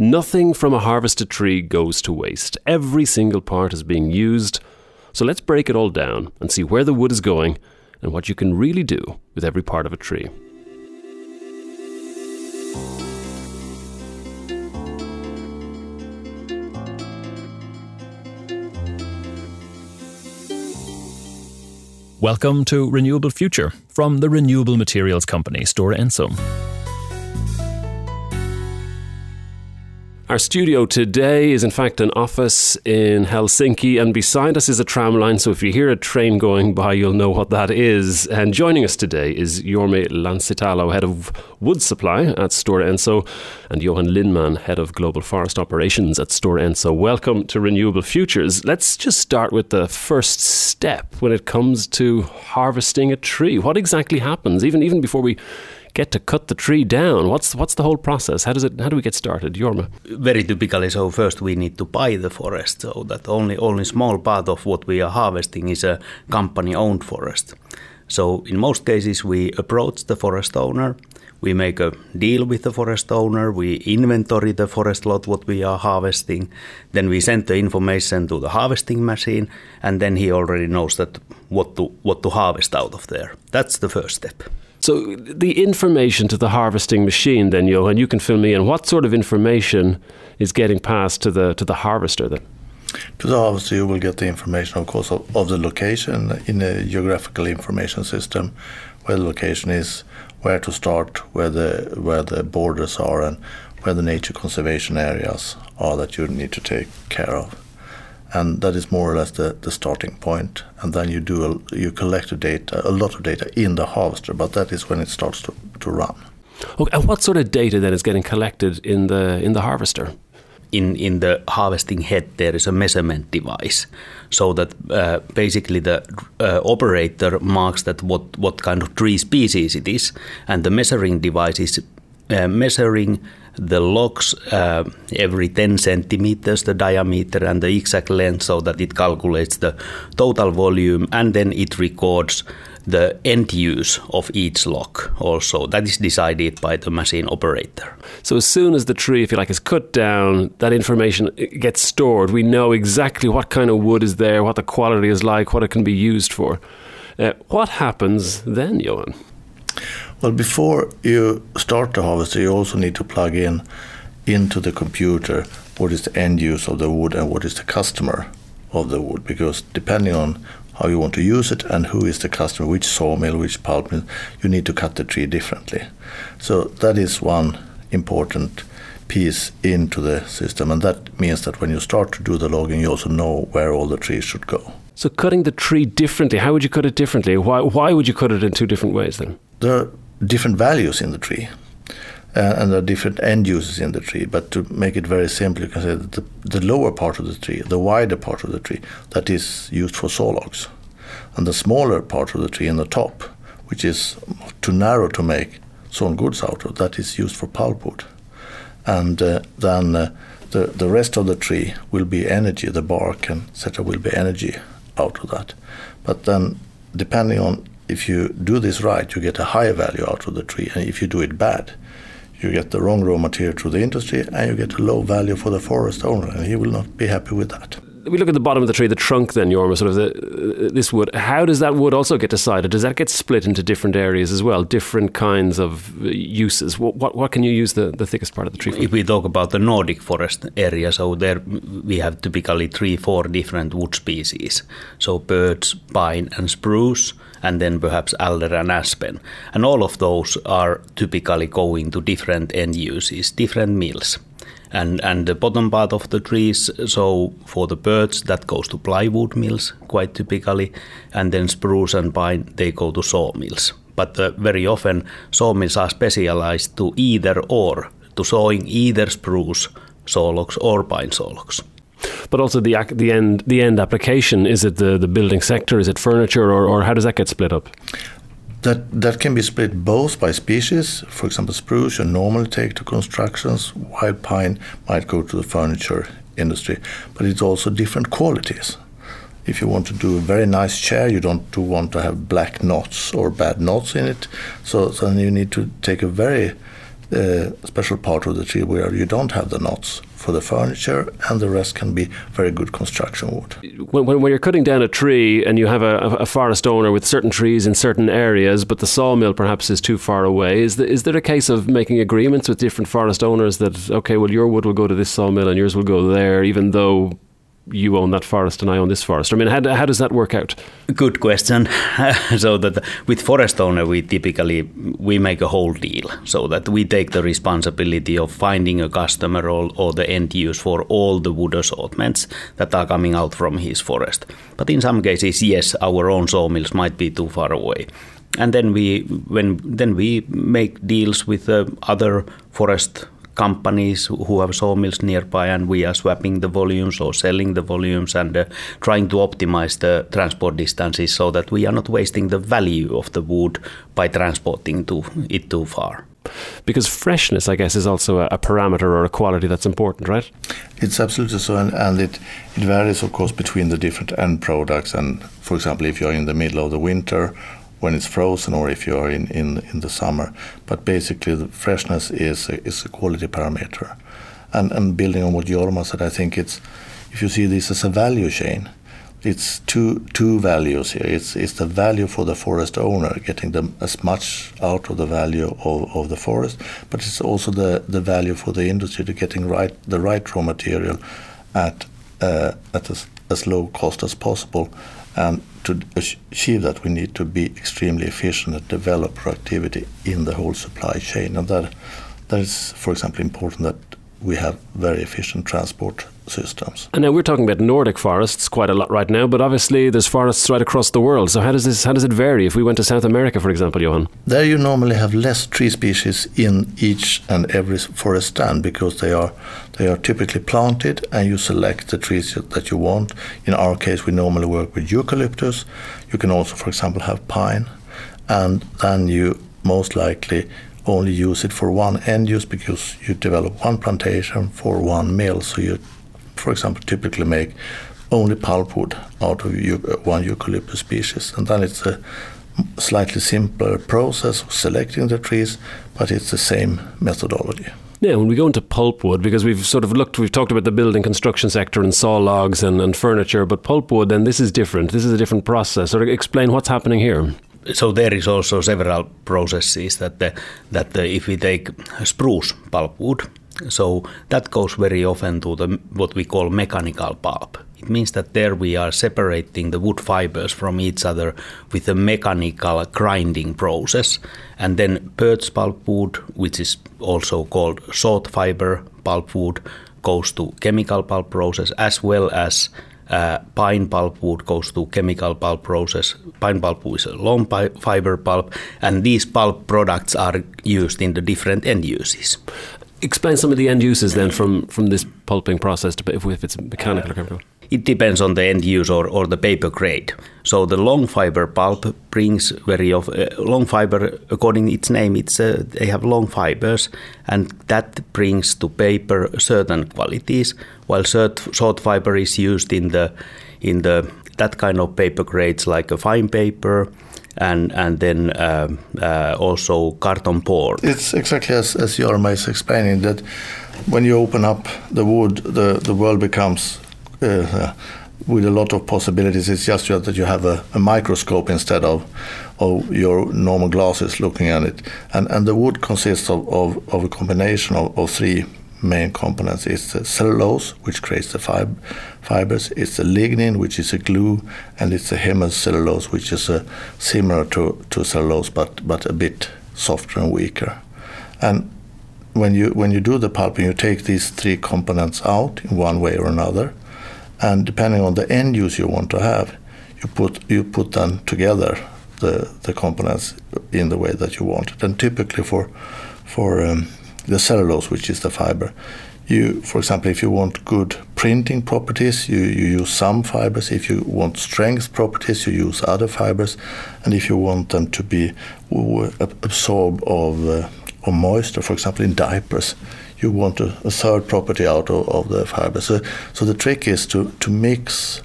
Nothing from a harvested tree goes to waste. Every single part is being used. So let's break it all down and see where the wood is going and what you can really do with every part of a tree. Welcome to Renewable Future from the renewable materials company Stora Enso. Our studio today is, in fact, an office in Helsinki, and beside us is a tram line. So if you hear a train going by, you'll know what that is. And joining us today is Jorma Lansitalo, head of wood supply at Stora Enso, and Johan Lindman, head of global forest operations at Stora Enso. Welcome to Renewable Futures. Let's just start with the first step when it comes to harvesting a tree. What exactly happens, even even before we get to cut the tree down? What's what's the whole process? How does it? How do we get started, Jorma? Very typically, so first we need to buy the forest, so that only only small part of what we are harvesting is a company-owned forest. So in most cases, we approach the forest owner. We make a deal with the forest owner. We inventory the forest lot what we are harvesting. Then we send the information to the harvesting machine, and then he already knows that what to what to harvest out of there. That's the first step. So the information to the harvesting machine, then Johan, you can fill me in. What sort of information is getting passed to the to the harvester then? To the harvester, you will get the information, of course, of, of the location in a geographical information system, where the location is, where to start, where the where the borders are, and where the nature conservation areas are that you need to take care of and that is more or less the, the starting point. point and then you do a, you collect the data a lot of data in the harvester but that is when it starts to, to run okay, and what sort of data then is getting collected in the in the harvester in in the harvesting head there is a measurement device so that uh, basically the uh, operator marks that what what kind of tree species it is and the measuring device is uh, measuring the logs uh, every 10 centimeters, the diameter and the exact length, so that it calculates the total volume and then it records the end use of each log also. That is decided by the machine operator. So as soon as the tree, if you like, is cut down, that information gets stored. We know exactly what kind of wood is there, what the quality is like, what it can be used for. Uh, what happens then, Johan? Well, before you start the harvester, you also need to plug in into the computer what is the end use of the wood and what is the customer of the wood, because depending on how you want to use it and who is the customer, which sawmill, which pulp mill, you need to cut the tree differently. So that is one important piece into the system, and that means that when you start to do the logging, you also know where all the trees should go. So cutting the tree differently, how would you cut it differently? Why, why would you cut it in two different ways then? There different values in the tree. Uh, and there are different end uses in the tree. But to make it very simple, you can say that the, the lower part of the tree, the wider part of the tree, that is used for saw logs. And the smaller part of the tree in the top, which is too narrow to make sawn goods out of, that is used for pulpwood. And uh, then uh, the, the rest of the tree will be energy, the bark and etc. will be energy out of that. But then, depending on if you do this right, you get a higher value out of the tree. And if you do it bad, you get the wrong raw material to the industry and you get a low value for the forest owner, and he will not be happy with that. We look at the bottom of the tree, the trunk. Then, Jorma, sort of the, uh, this wood. How does that wood also get decided? Does that get split into different areas as well, different kinds of uh, uses? What what, what can you use the, the thickest part of the tree for? If we talk about the Nordic forest area, so there we have typically three, four different wood species. So birch, pine, and spruce and then perhaps alder and aspen. And all of those are typically going to different end uses, different mills. And, and the bottom part of the trees, so for the birds, that goes to plywood mills quite typically, and then spruce and pine, they go to sawmills. But uh, very often, sawmills are specialized to either or, to sawing either spruce sawlogs or pine sawlogs but also the the end the end application. Is it the, the building sector? Is it furniture, or, or how does that get split up? That that can be split both by species. For example, spruce you normally take to constructions. Wild pine might go to the furniture industry, but it's also different qualities. If you want to do a very nice chair, you don't want to have black knots or bad knots in it. So, so then you need to take a very uh, special part of the tree where you don't have the knots for the furniture, and the rest can be very good construction wood. When, when, when you're cutting down a tree and you have a, a, forest owner with certain trees in certain areas, but the sawmill perhaps is too far away, is, the, is there a case of making agreements with different forest owners that, okay, well, your wood will go to this sawmill and yours will go there, even though you own that forest and I own this forest? I mean, how, how does that work out? Good question. so that with forest owner, we typically we make a whole deal, so that we take the responsibility of finding a customer or, or the end use for all the wood assortments that are coming out from his forest. But in some cases, yes, our own sawmills might be too far away and then we when then we make deals with uh, other forest companies who have sawmills nearby, and we are swapping the volumes or selling the volumes and uh, trying to optimize the transport distances so that we are not wasting the value of the wood by transporting to it too far. Because freshness, I guess, is also a, a parameter or a quality that's important, right? It's absolutely so, and, and it, it varies, of course, between the different end products. And for example, if you're in the middle of the winter when it's frozen or if you are in, in, in the summer. But basically, the freshness is a, is a quality parameter. And, and building on what Jorma said, I think it's if you see this as a value chain, it's two two values here. It's it's the value for the forest owner, getting them as much out of the value of, of the forest, but it's also the, the value for the industry to getting right the right raw material at uh, at as, as low cost as possible and to achieve that, we need to be extremely efficient and develop productivity in the whole supply chain. And that, that is, for example, important that we have very efficient transport systems. And now we're talking about Nordic forests quite a lot right now, but obviously there's forests right across the world. So how does this how does it vary if we went to South America, for example, Johan? There you normally have less tree species in each and every forest stand because they are they are typically planted and you select the trees that you want. In our case, we normally work with eucalyptus. You can also, for example, have pine, and then you most likely only use it for one end use because you develop one plantation for one mill. So you for example, typically make only pulpwood out of uh, one eucalyptus species. And then it's a slightly simpler process of selecting the trees, but it's the same methodology. Yeah, when we go into pulpwood, because we've sort of looked, we've talked about the building construction sector and saw logs and, and furniture, but pulpwood, then this is different. This is a different process. So explain what's happening here. So there is also several processes that the, that the, if we take spruce pulpwood, so that goes very often to the what we call mechanical pulp. It means that there we are separating the wood fibers from each other with a mechanical grinding process. And then birch pulpwood, which is also called short fiber pulpwood, goes to chemical pulp process as well as uh, pine pulpwood goes to chemical pulp process. Pine pulpwood is a long fiber pulp, and these pulp products are used in the different end uses explain some of the end uses then from, from this pulping process to, if, if it's mechanical or chemical. It depends on the end use or, or the paper grade. So the long fiber pulp brings very of uh, long fiber. According its name, it's uh, they have long fibers, and that brings to paper certain qualities. While short, short fiber is used in the in the that kind of paper grades like a fine paper, and and then uh, uh, also carton board. It's exactly as as Jorma is explaining that when you open up the wood, the the world becomes. Uh, with a lot of possibilities, it's just that you have a, a, microscope instead of of your normal glasses looking at it, and and the wood consists of, of, of a combination of, of three main components. It's the cellulose, which creates the fib- fibers. It's the lignin, which is a glue, and it's the hemicellulose, which is uh, similar to, to cellulose, but, but a bit softer and weaker. And when you when you do the pulping, you take these three components out in one way or another, and depending on the end use you want to have, you put you put them together the the components in the way that you want. And typically for for um, the cellulose, which is the fiber. You, for example, if you want good printing properties, you, you use some fibers. If you want strength properties, you use other fibers. And if you want them to be absorbed of, uh, of moisture, for example, in diapers, you want a, a third property out of, of the fiber. So, so the trick is to, to mix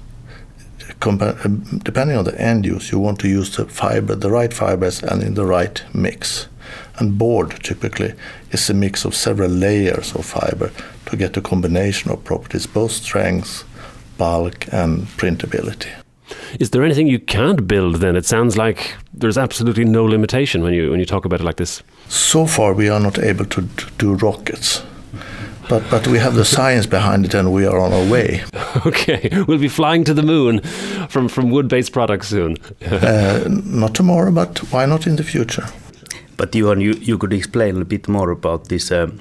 um, depending on the end use, you want to use the fiber, the right fibers, and in the right mix. And board typically is a mix of several layers of fiber to get a combination of properties, both strength, bulk, and printability. Is there anything you can't build then? It sounds like there's absolutely no limitation when you when you talk about it like this. So far, we are not able to do rockets. But, but we have the science behind it and we are on our way. Okay, we'll be flying to the moon from, from wood based products soon. uh, not tomorrow, but why not in the future? But Johan, you, you could explain a bit more about this um,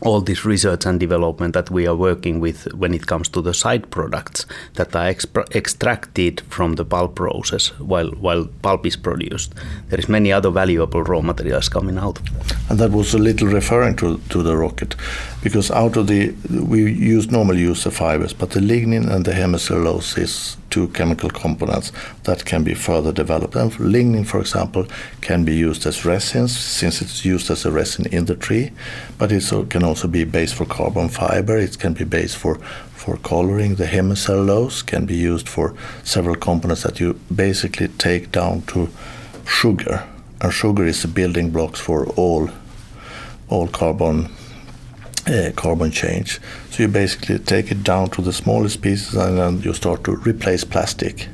all this research and development that we are working with when it comes to the side products that are extracted from the pulp process while while pulp is produced. There is many other valuable raw materials coming out. And that was a little referring to, to the rocket, because out of the we use normally use the fibers, but the lignin and the hemicellulose is two chemical components that can be further developed. And lignin, for example, can be used as resins since it's used as a resin in the tree, but it can also be base for carbon fiber. It can be base for for coloring. The hemicellulose can be used for several components that you basically take down to sugar, and sugar is the building blocks for all all carbon uh, carbon change. So you basically take it down to the smallest pieces, and then you start to replace plastic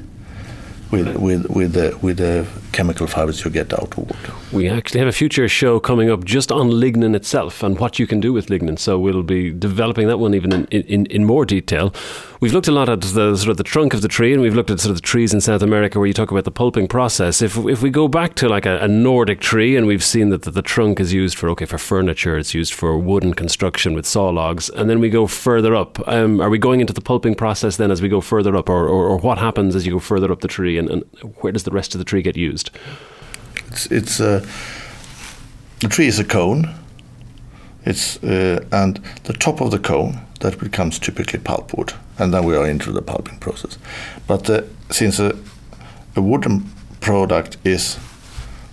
with with with the with the chemical fibers you get out of wood. We actually have a future show coming up just on lignin itself and what you can do with lignin. So we'll be developing that one even in, in, in more detail. We've looked a lot at the sort of the trunk of the tree, and we've looked at sort of the trees in South America where you talk about the pulping process. If if we go back to like a, a Nordic tree, and we've seen that the, the, trunk is used for okay for furniture, it's used for wooden construction with saw logs, and then we go further up. Um, are we going into the pulping process then as we go further up, or, or, or what happens as you go further up the tree, and, and, where does the rest of the tree get used? It's it's uh, the tree is a cone. It's uh, and the top of the cone that becomes typically pulpwood, and then we are into the pulping process. But uh, since a, a, wooden product is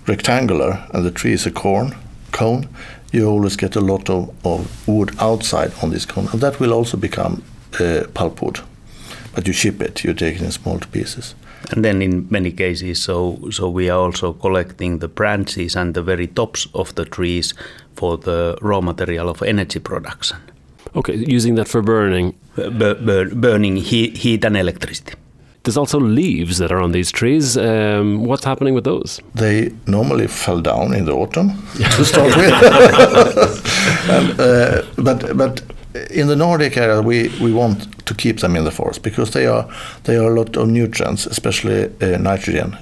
rectangular and the tree is a corn cone, you always get a lot of, of wood outside on this cone, and that will also become uh, pulpwood. But you ship it, you take it in small pieces. And then in many cases, so so we are also collecting the branches and the very tops of the trees for the raw material of energy production. Okay, using that for burning. burning heat, heat and electricity. There's also leaves that are on these trees. Um, what's happening with those? They normally fell down in the autumn to start with. and, uh, but but in the Nordic area, we, we want to keep them in the forest because they are they are a lot of nutrients, especially uh, nitrogen,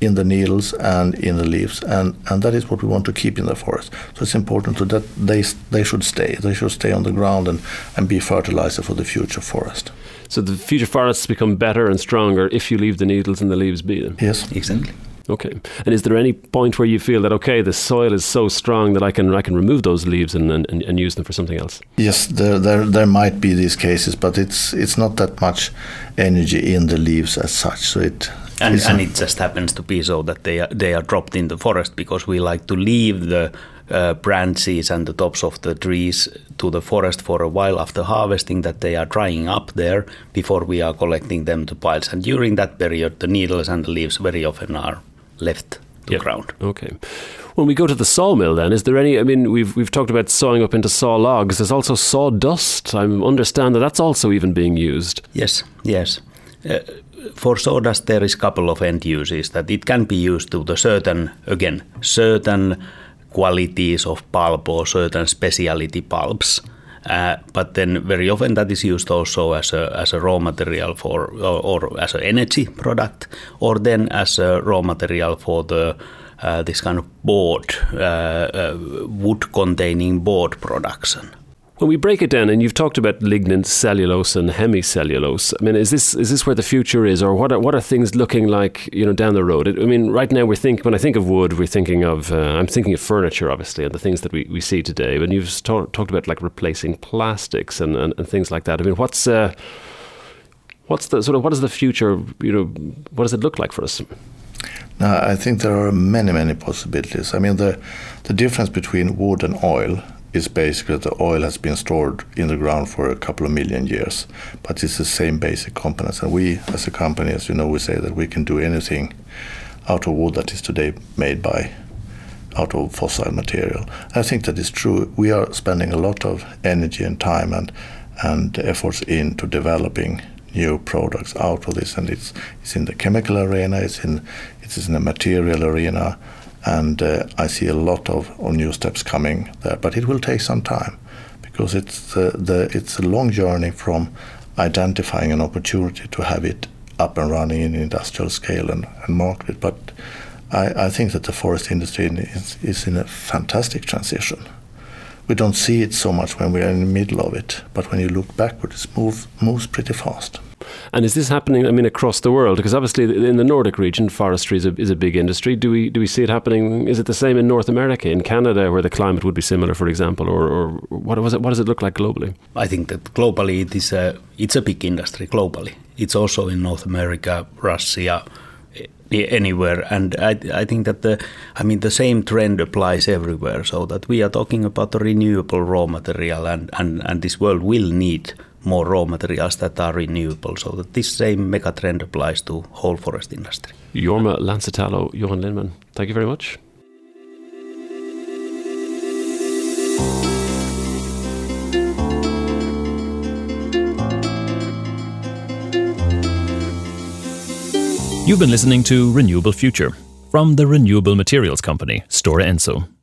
in the needles and in the leaves, and, and that is what we want to keep in the forest. So it's important to that they they should stay. They should stay on the ground and, and be fertilizer for the future forest. So the future forests become better and stronger if you leave the needles and the leaves be. Yes, exactly. Okay. And is there any point where you feel that okay, the soil is so strong that I can I can remove those leaves and, and, and use them for something else? Yes, there, there there might be these cases, but it's it's not that much energy in the leaves as such. So it and, and it just happens to be so that they are, they are dropped in the forest because we like to leave the uh, branches and the tops of the trees to the forest for a while after harvesting that they are drying up there before we are collecting them to piles and during that period the needles and the leaves very often are left to yep. ground. Okay. When we go to the sawmill, then is there any? I mean, we've we've talked about sawing up into saw logs. There's also sawdust. I understand that that's also even being used. Yes. Yes. Uh, for sawdust, there is a couple of end uses that it can be used to the certain again certain qualities of pulp or certain specialty pulps. Uh, but then very often that is used also as a, as a raw material for or, or as an energy product or then as a raw material for the uh, this kind of board uh, uh wood containing board production when we break it down, and you've talked about lignin, cellulose, and hemicellulose. I mean, is this is this where the future is, or what are what are things looking like, you know, down the road? I mean, right now we think when I think of wood, we're thinking of uh, I'm thinking of furniture, obviously, and the things that we, we see today. But you've talk, talked about like replacing plastics and, and, and things like that. I mean, what's uh, what's the sort of what is the future? You know, what does it look like for us? Now, I think there are many, many possibilities. I mean, the the difference between wood and oil is basically that the oil has been stored in the ground for a couple of million years, but it's the same basic components. And we, as a company, as you know, we say that we can do anything out of wood that is today made by out of fossil material. I think that is true. We are spending a lot of energy and time and and efforts into developing new products out of this, and it's it's in the chemical arena, it's in it is in the material arena, and uh, I see a lot of, of new steps coming there. But it will take some time because it's uh, the it's a long journey from identifying an opportunity to have it up and running in industrial scale and, and market. But I, I think that the forest industry is, is in a fantastic transition. We don't see it so much when we're in the middle of it, but when you look backward, it move, moves pretty fast. And is this happening? I mean, across the world? Because obviously, in the Nordic region, forestry is a, is a big industry. Do we do we see it happening? Is it the same in North America, in Canada, where the climate would be similar, for example, or, or what was it? What does it look like globally? I think that globally it is a it's a big industry globally. It's also in North America, Russia, eh, anywhere and I, I think that the i mean the same trend applies everywhere so that we are talking about the renewable raw material and and, and this world will need more raw materials that are renewable. So that this same mega trend applies to whole forest industry. Jorma lansitalo johan lindman thank you very much. You've been listening to Renewable Future from the renewable materials company Stora Enso.